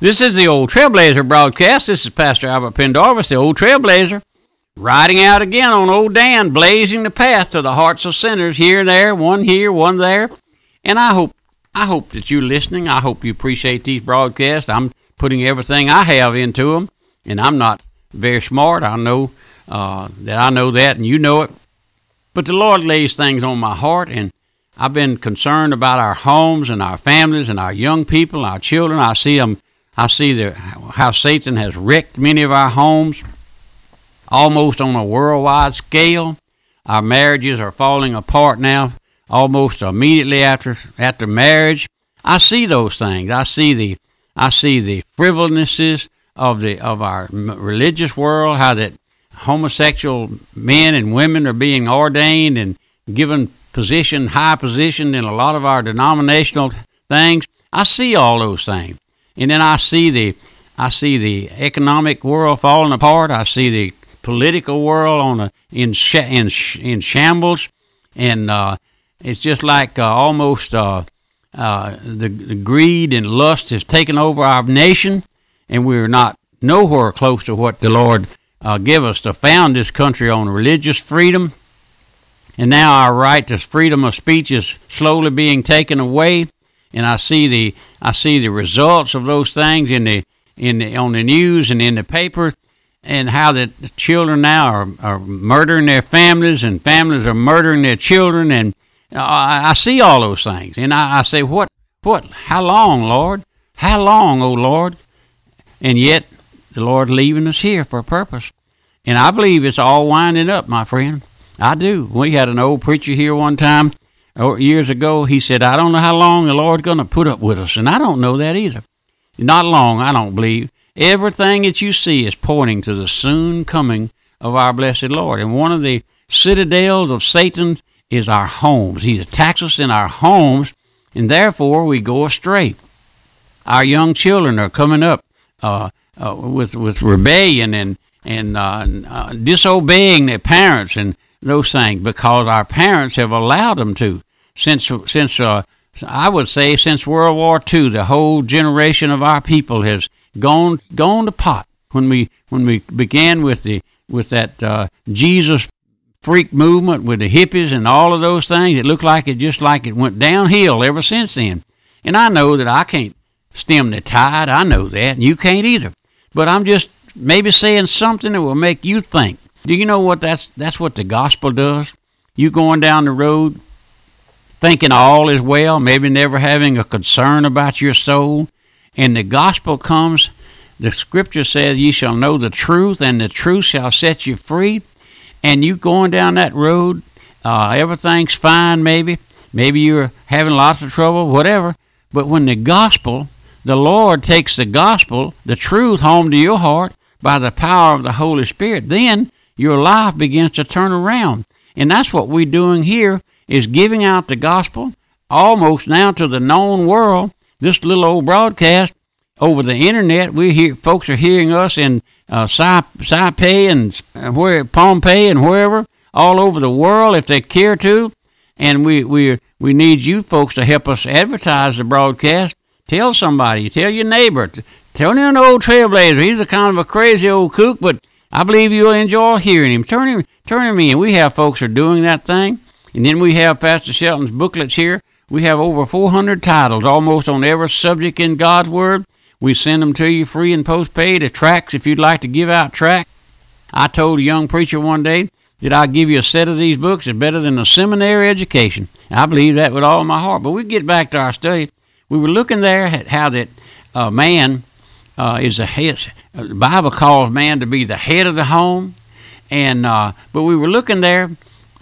This is the Old Trailblazer broadcast. This is Pastor Albert Pendarvis, the Old Trailblazer, riding out again on Old Dan, blazing the path to the hearts of sinners here and there, one here, one there. And I hope, I hope that you're listening. I hope you appreciate these broadcasts. I'm putting everything I have into them, and I'm not very smart. I know uh, that I know that, and you know it. But the Lord lays things on my heart, and I've been concerned about our homes and our families and our young people, and our children. I see them I see the, how Satan has wrecked many of our homes almost on a worldwide scale. Our marriages are falling apart now almost immediately after after marriage. I see those things. I see the I see the frivolnesses of the of our religious world. How that homosexual men and women are being ordained and given position, high position in a lot of our denominational things. I see all those things and then I see the I see the economic world falling apart. I see the political world on a in sh- in sh- in shambles, and uh, it's just like uh, almost uh, uh, the, the greed and lust has taken over our nation, and we're not nowhere close to what the Lord uh, give us to found this country on religious freedom. And now our right to freedom of speech is slowly being taken away and I see the I see the results of those things in the in the, on the news and in the paper, and how the children now are, are murdering their families and families are murdering their children, and I, I see all those things, and I, I say, what what? How long, Lord? How long, O Lord? And yet the Lord leaving us here for a purpose, and I believe it's all winding up, my friend. I do. We had an old preacher here one time years ago, he said, I don't know how long the Lord's going to put up with us. And I don't know that either. Not long, I don't believe. Everything that you see is pointing to the soon coming of our blessed Lord. And one of the citadels of Satan is our homes. He attacks us in our homes, and therefore we go astray. Our young children are coming up uh, uh, with with rebellion and and uh, uh disobeying their parents and those things because our parents have allowed them to. Since since uh, I would say since World War II, the whole generation of our people has gone gone to pot. When we when we began with the with that uh, Jesus freak movement with the hippies and all of those things, it looked like it just like it went downhill ever since then. And I know that I can't stem the tide. I know that, and you can't either. But I'm just maybe saying something that will make you think do you know what that's that's what the gospel does? You going down the road thinking all is well, maybe never having a concern about your soul, and the gospel comes, the scripture says ye shall know the truth and the truth shall set you free. And you going down that road, uh, everything's fine maybe, maybe you're having lots of trouble, whatever. But when the gospel, the Lord takes the gospel, the truth home to your heart by the power of the Holy Spirit, then your life begins to turn around. And that's what we're doing here is giving out the gospel almost now to the known world. This little old broadcast over the internet, we hear folks are hearing us in uh, Saipai and uh, where Pompeii and wherever all over the world if they care to. And we we we need you folks to help us advertise the broadcast. Tell somebody, tell your neighbor, tell an old trailblazer. He's a kind of a crazy old kook, but I believe you'll enjoy hearing him. Turn him, turn him in. We have folks are doing that thing, and then we have Pastor Shelton's booklets here. We have over 400 titles, almost on every subject in God's Word. We send them to you free and postpaid. The tracts, if you'd like to give out tracts. I told a young preacher one day that I'd give you a set of these books. It's better than a seminary education. I believe that with all my heart. But we get back to our study. We were looking there at how that uh, man uh, is the head. The Bible calls man to be the head of the home, and uh, but we were looking there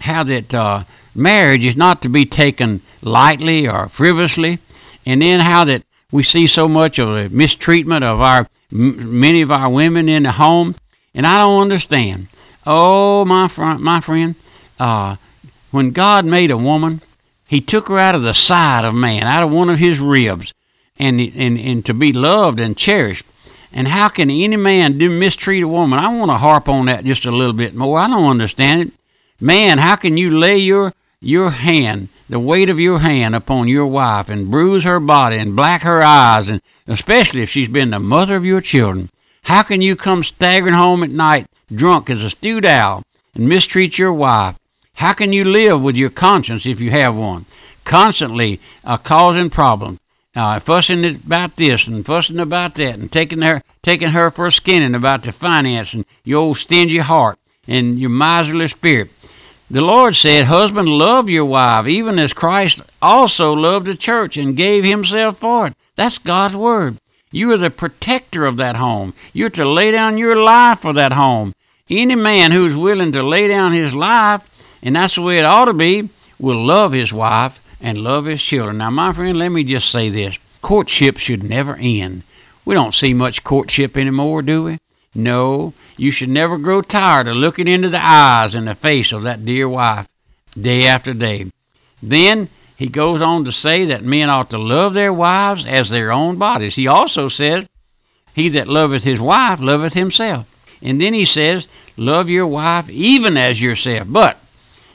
how that uh, marriage is not to be taken lightly or frivolously, and then how that we see so much of the mistreatment of our m- many of our women in the home, and I don't understand. Oh, my friend, my friend, uh, when God made a woman, He took her out of the side of man, out of one of His ribs, and and and to be loved and cherished. And how can any man do mistreat a woman? I want to harp on that just a little bit more. I don't understand it. Man, how can you lay your your hand, the weight of your hand upon your wife and bruise her body and black her eyes, and especially if she's been the mother of your children? How can you come staggering home at night drunk as a stewed owl and mistreat your wife? How can you live with your conscience if you have one? Constantly uh, causing problems, uh, fussing about this and fussing about that, and taking her taking her for a skinning about the finance and your old stingy heart and your miserly spirit. The Lord said, Husband, love your wife, even as Christ also loved the church and gave himself for it. That's God's word. You are the protector of that home. You're to lay down your life for that home. Any man who's willing to lay down his life, and that's the way it ought to be, will love his wife and love his children. Now, my friend, let me just say this courtship should never end. We don't see much courtship anymore, do we? No, you should never grow tired of looking into the eyes and the face of that dear wife day after day. Then he goes on to say that men ought to love their wives as their own bodies. He also says, He that loveth his wife loveth himself. And then he says, Love your wife even as yourself. But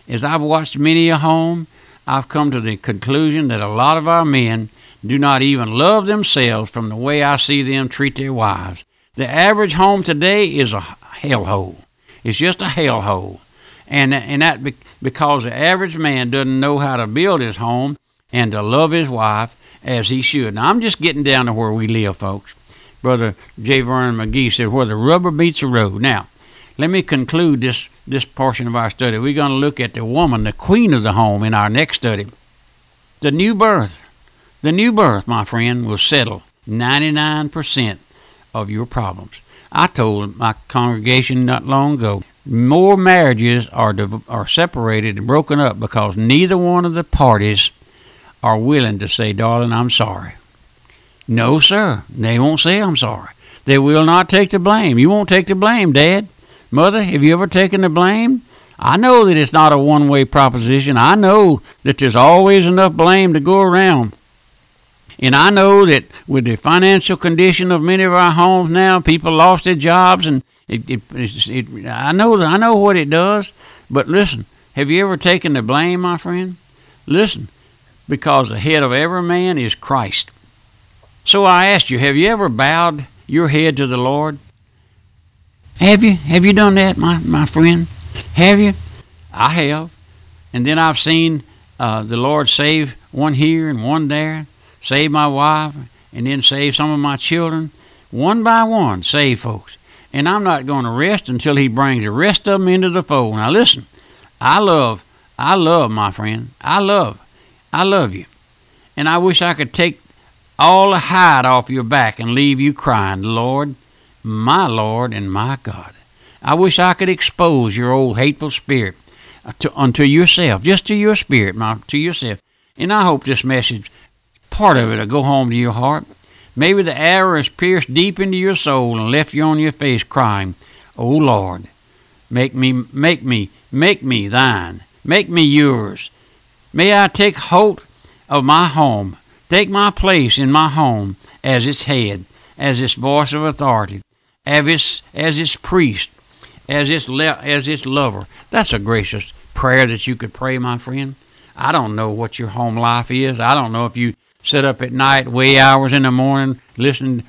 as I've watched many a home, I've come to the conclusion that a lot of our men do not even love themselves from the way I see them treat their wives. The average home today is a hellhole. It's just a hellhole. And, and that be, because the average man doesn't know how to build his home and to love his wife as he should. Now, I'm just getting down to where we live, folks. Brother J. Vernon McGee said, where the rubber meets the road. Now, let me conclude this, this portion of our study. We're going to look at the woman, the queen of the home, in our next study. The new birth. The new birth, my friend, will settle 99% of your problems. I told my congregation not long ago, more marriages are are separated and broken up because neither one of the parties are willing to say, "Darling, I'm sorry." No, sir. They won't say I'm sorry. They will not take the blame. You won't take the blame, Dad. Mother, have you ever taken the blame? I know that it's not a one way proposition. I know that there's always enough blame to go around. And I know that with the financial condition of many of our homes now, people lost their jobs, and it, it, it, I know I know what it does. But listen, have you ever taken the blame, my friend? Listen, because the head of every man is Christ. So I asked you, have you ever bowed your head to the Lord? Have you? Have you done that, my, my friend? Have you? I have. And then I've seen uh, the Lord save one here and one there save my wife, and then save some of my children. One by one, save folks. And I'm not going to rest until he brings the rest of them into the fold. Now listen, I love, I love my friend. I love, I love you. And I wish I could take all the hide off your back and leave you crying, Lord, my Lord and my God. I wish I could expose your old hateful spirit to, unto yourself, just to your spirit, my, to yourself. And I hope this message part of it will go home to your heart. Maybe the arrow has pierced deep into your soul and left you on your face crying, O oh Lord, make me, make me, make me thine. Make me yours. May I take hold of my home, take my place in my home as its head, as its voice of authority, as its, as its priest, as its, le- as its lover. That's a gracious prayer that you could pray, my friend. I don't know what your home life is. I don't know if you sit up at night, wee hours in the morning, listening,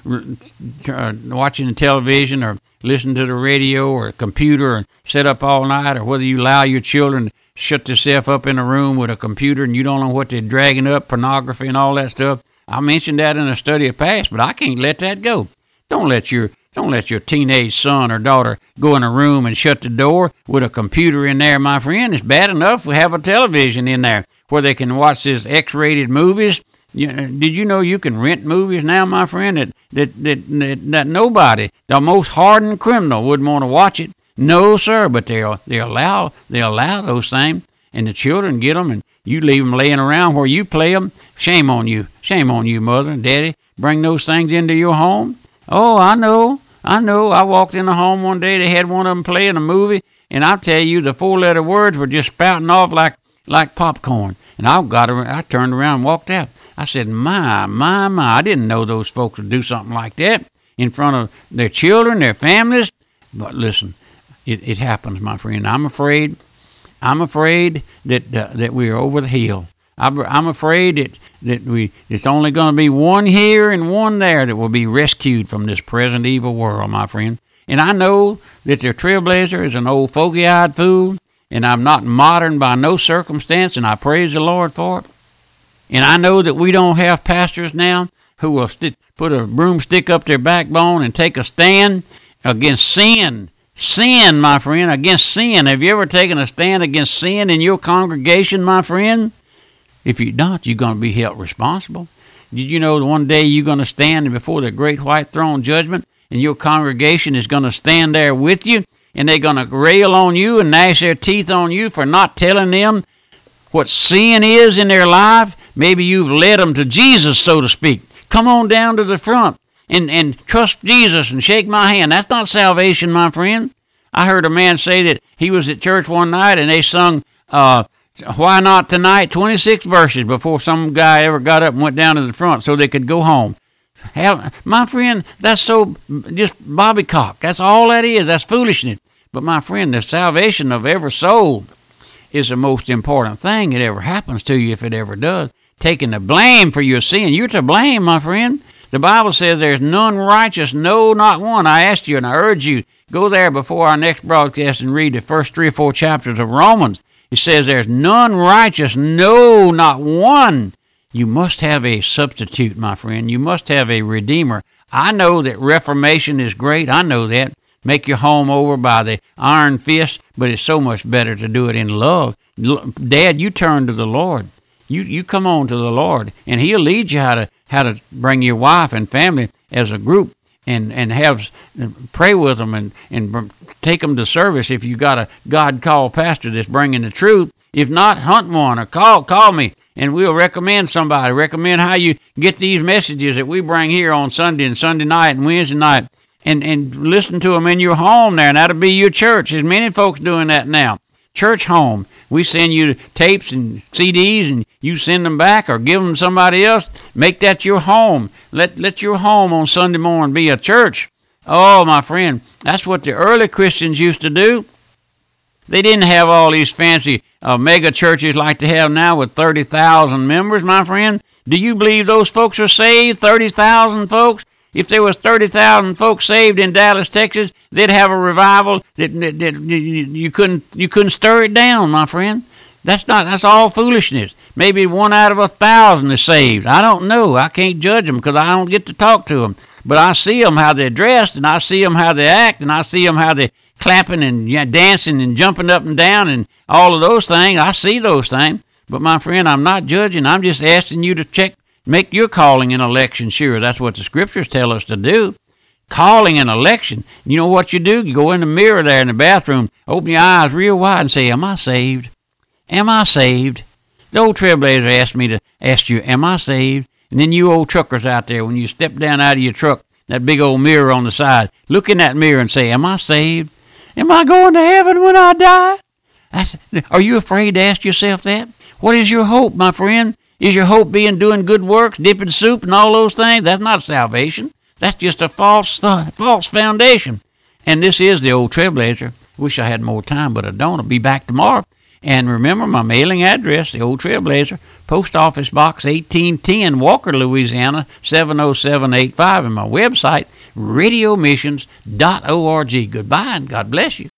uh, watching the television or listening to the radio or computer and sit up all night, or whether you allow your children to shut themselves up in a room with a computer and you don't know what they're dragging up, pornography and all that stuff. I mentioned that in a study of past, but I can't let that go. Don't let your don't let your teenage son or daughter go in a room and shut the door with a computer in there, my friend. It's bad enough we have a television in there where they can watch these X-rated movies you, did you know you can rent movies now, my friend? That, that that that, that nobody, the most hardened criminal, wouldn't want to watch it. No, sir. But they they allow they allow those things, and the children get them, and you leave them laying around where you play them. Shame on you. Shame on you, mother and daddy. Bring those things into your home. Oh, I know. I know. I walked in the home one day. They had one of them playing a movie, and I tell you, the four-letter words were just spouting off like like popcorn. And I got I turned around and walked out. I said, my, my, my, I didn't know those folks would do something like that in front of their children, their families. But listen, it, it happens, my friend. I'm afraid I'm afraid that uh, that we're over the hill. I'm, afraid that that we it's only going to be one here and one there that will be rescued from this present evil world, my friend. And I know that the trailblazer is an old fogey-eyed fool, and I'm not modern by no circumstance, and I praise the Lord for it. And I know that we don't have pastors now who will st- put a broomstick up their backbone and take a stand against sin. Sin, my friend, against sin. Have you ever taken a stand against sin in your congregation, my friend? If you don't, you're going to be held responsible. Did you know one day you're going to stand before the great white throne judgment and your congregation is going to stand there with you and they're going to rail on you and gnash their teeth on you for not telling them what sin is in their life? Maybe you've led them to Jesus, so to speak. Come on down to the front and, and trust Jesus and shake my hand. That's not salvation, my friend. I heard a man say that he was at church one night and they sung, uh, Why Not Tonight, 26 verses before some guy ever got up and went down to the front so they could go home. Have, my friend, that's so just bobbycock. That's all that is. That's foolishness. But my friend, the salvation of every soul is the most important thing that ever happens to you if it ever does. Taking the blame for your sin. You're to blame, my friend. The Bible says there's none righteous, no, not one. I asked you and I urge you, go there before our next broadcast and read the first three or four chapters of Romans. It says there's none righteous, no, not one. You must have a substitute, my friend. You must have a redeemer. I know that reformation is great. I know that. Make your home over by the iron fist, but it's so much better to do it in love. Dad, you turn to the Lord. You you come on to the Lord, and He'll lead you how to how to bring your wife and family as a group and and have pray with them and and take them to service if you got a God called pastor that's bringing the truth. If not, hunt one or call call me and we'll recommend somebody. Recommend how you get these messages that we bring here on Sunday and Sunday night and Wednesday night, and and listen to them in your home there, and that'll be your church. There's many folks doing that now. Church home. We send you tapes and CDs, and you send them back or give them to somebody else. Make that your home. Let let your home on Sunday morning be a church. Oh, my friend, that's what the early Christians used to do. They didn't have all these fancy uh, mega churches like they have now with 30,000 members, my friend. Do you believe those folks are saved? 30,000 folks? If there was 30,000 folks saved in Dallas, Texas, they'd have a revival that, that, that you couldn't you couldn't stir it down, my friend. That's not that's all foolishness. Maybe one out of a thousand is saved. I don't know. I can't judge them because I don't get to talk to them. But I see them how they're dressed, and I see them how they act, and I see them how they clapping and dancing and jumping up and down and all of those things. I see those things. But my friend, I'm not judging. I'm just asking you to check, make your calling and election sure. That's what the scriptures tell us to do. Calling an election. You know what you do? You go in the mirror there in the bathroom, open your eyes real wide and say, Am I saved? Am I saved? The old trailblazer asked me to ask you, Am I saved? And then you old truckers out there, when you step down out of your truck, that big old mirror on the side, look in that mirror and say, Am I saved? Am I going to heaven when I die? Said, are you afraid to ask yourself that? What is your hope, my friend? Is your hope being doing good works, dipping soup, and all those things? That's not salvation. That's just a false th- false foundation. And this is the old trailblazer. Wish I had more time, but I don't. I'll be back tomorrow. And remember my mailing address, the old Trailblazer, Post Office Box 1810, Walker, Louisiana 70785, and my website, radiomissions.org. Goodbye and God bless you.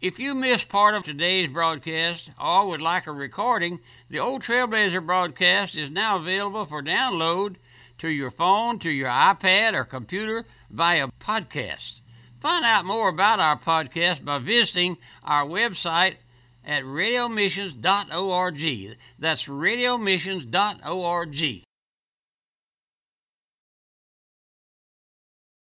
If you missed part of today's broadcast or would like a recording, the Old Trailblazer broadcast is now available for download to your phone, to your iPad, or computer via podcast. Find out more about our podcast by visiting our website at radiomissions.org. That's radiomissions.org.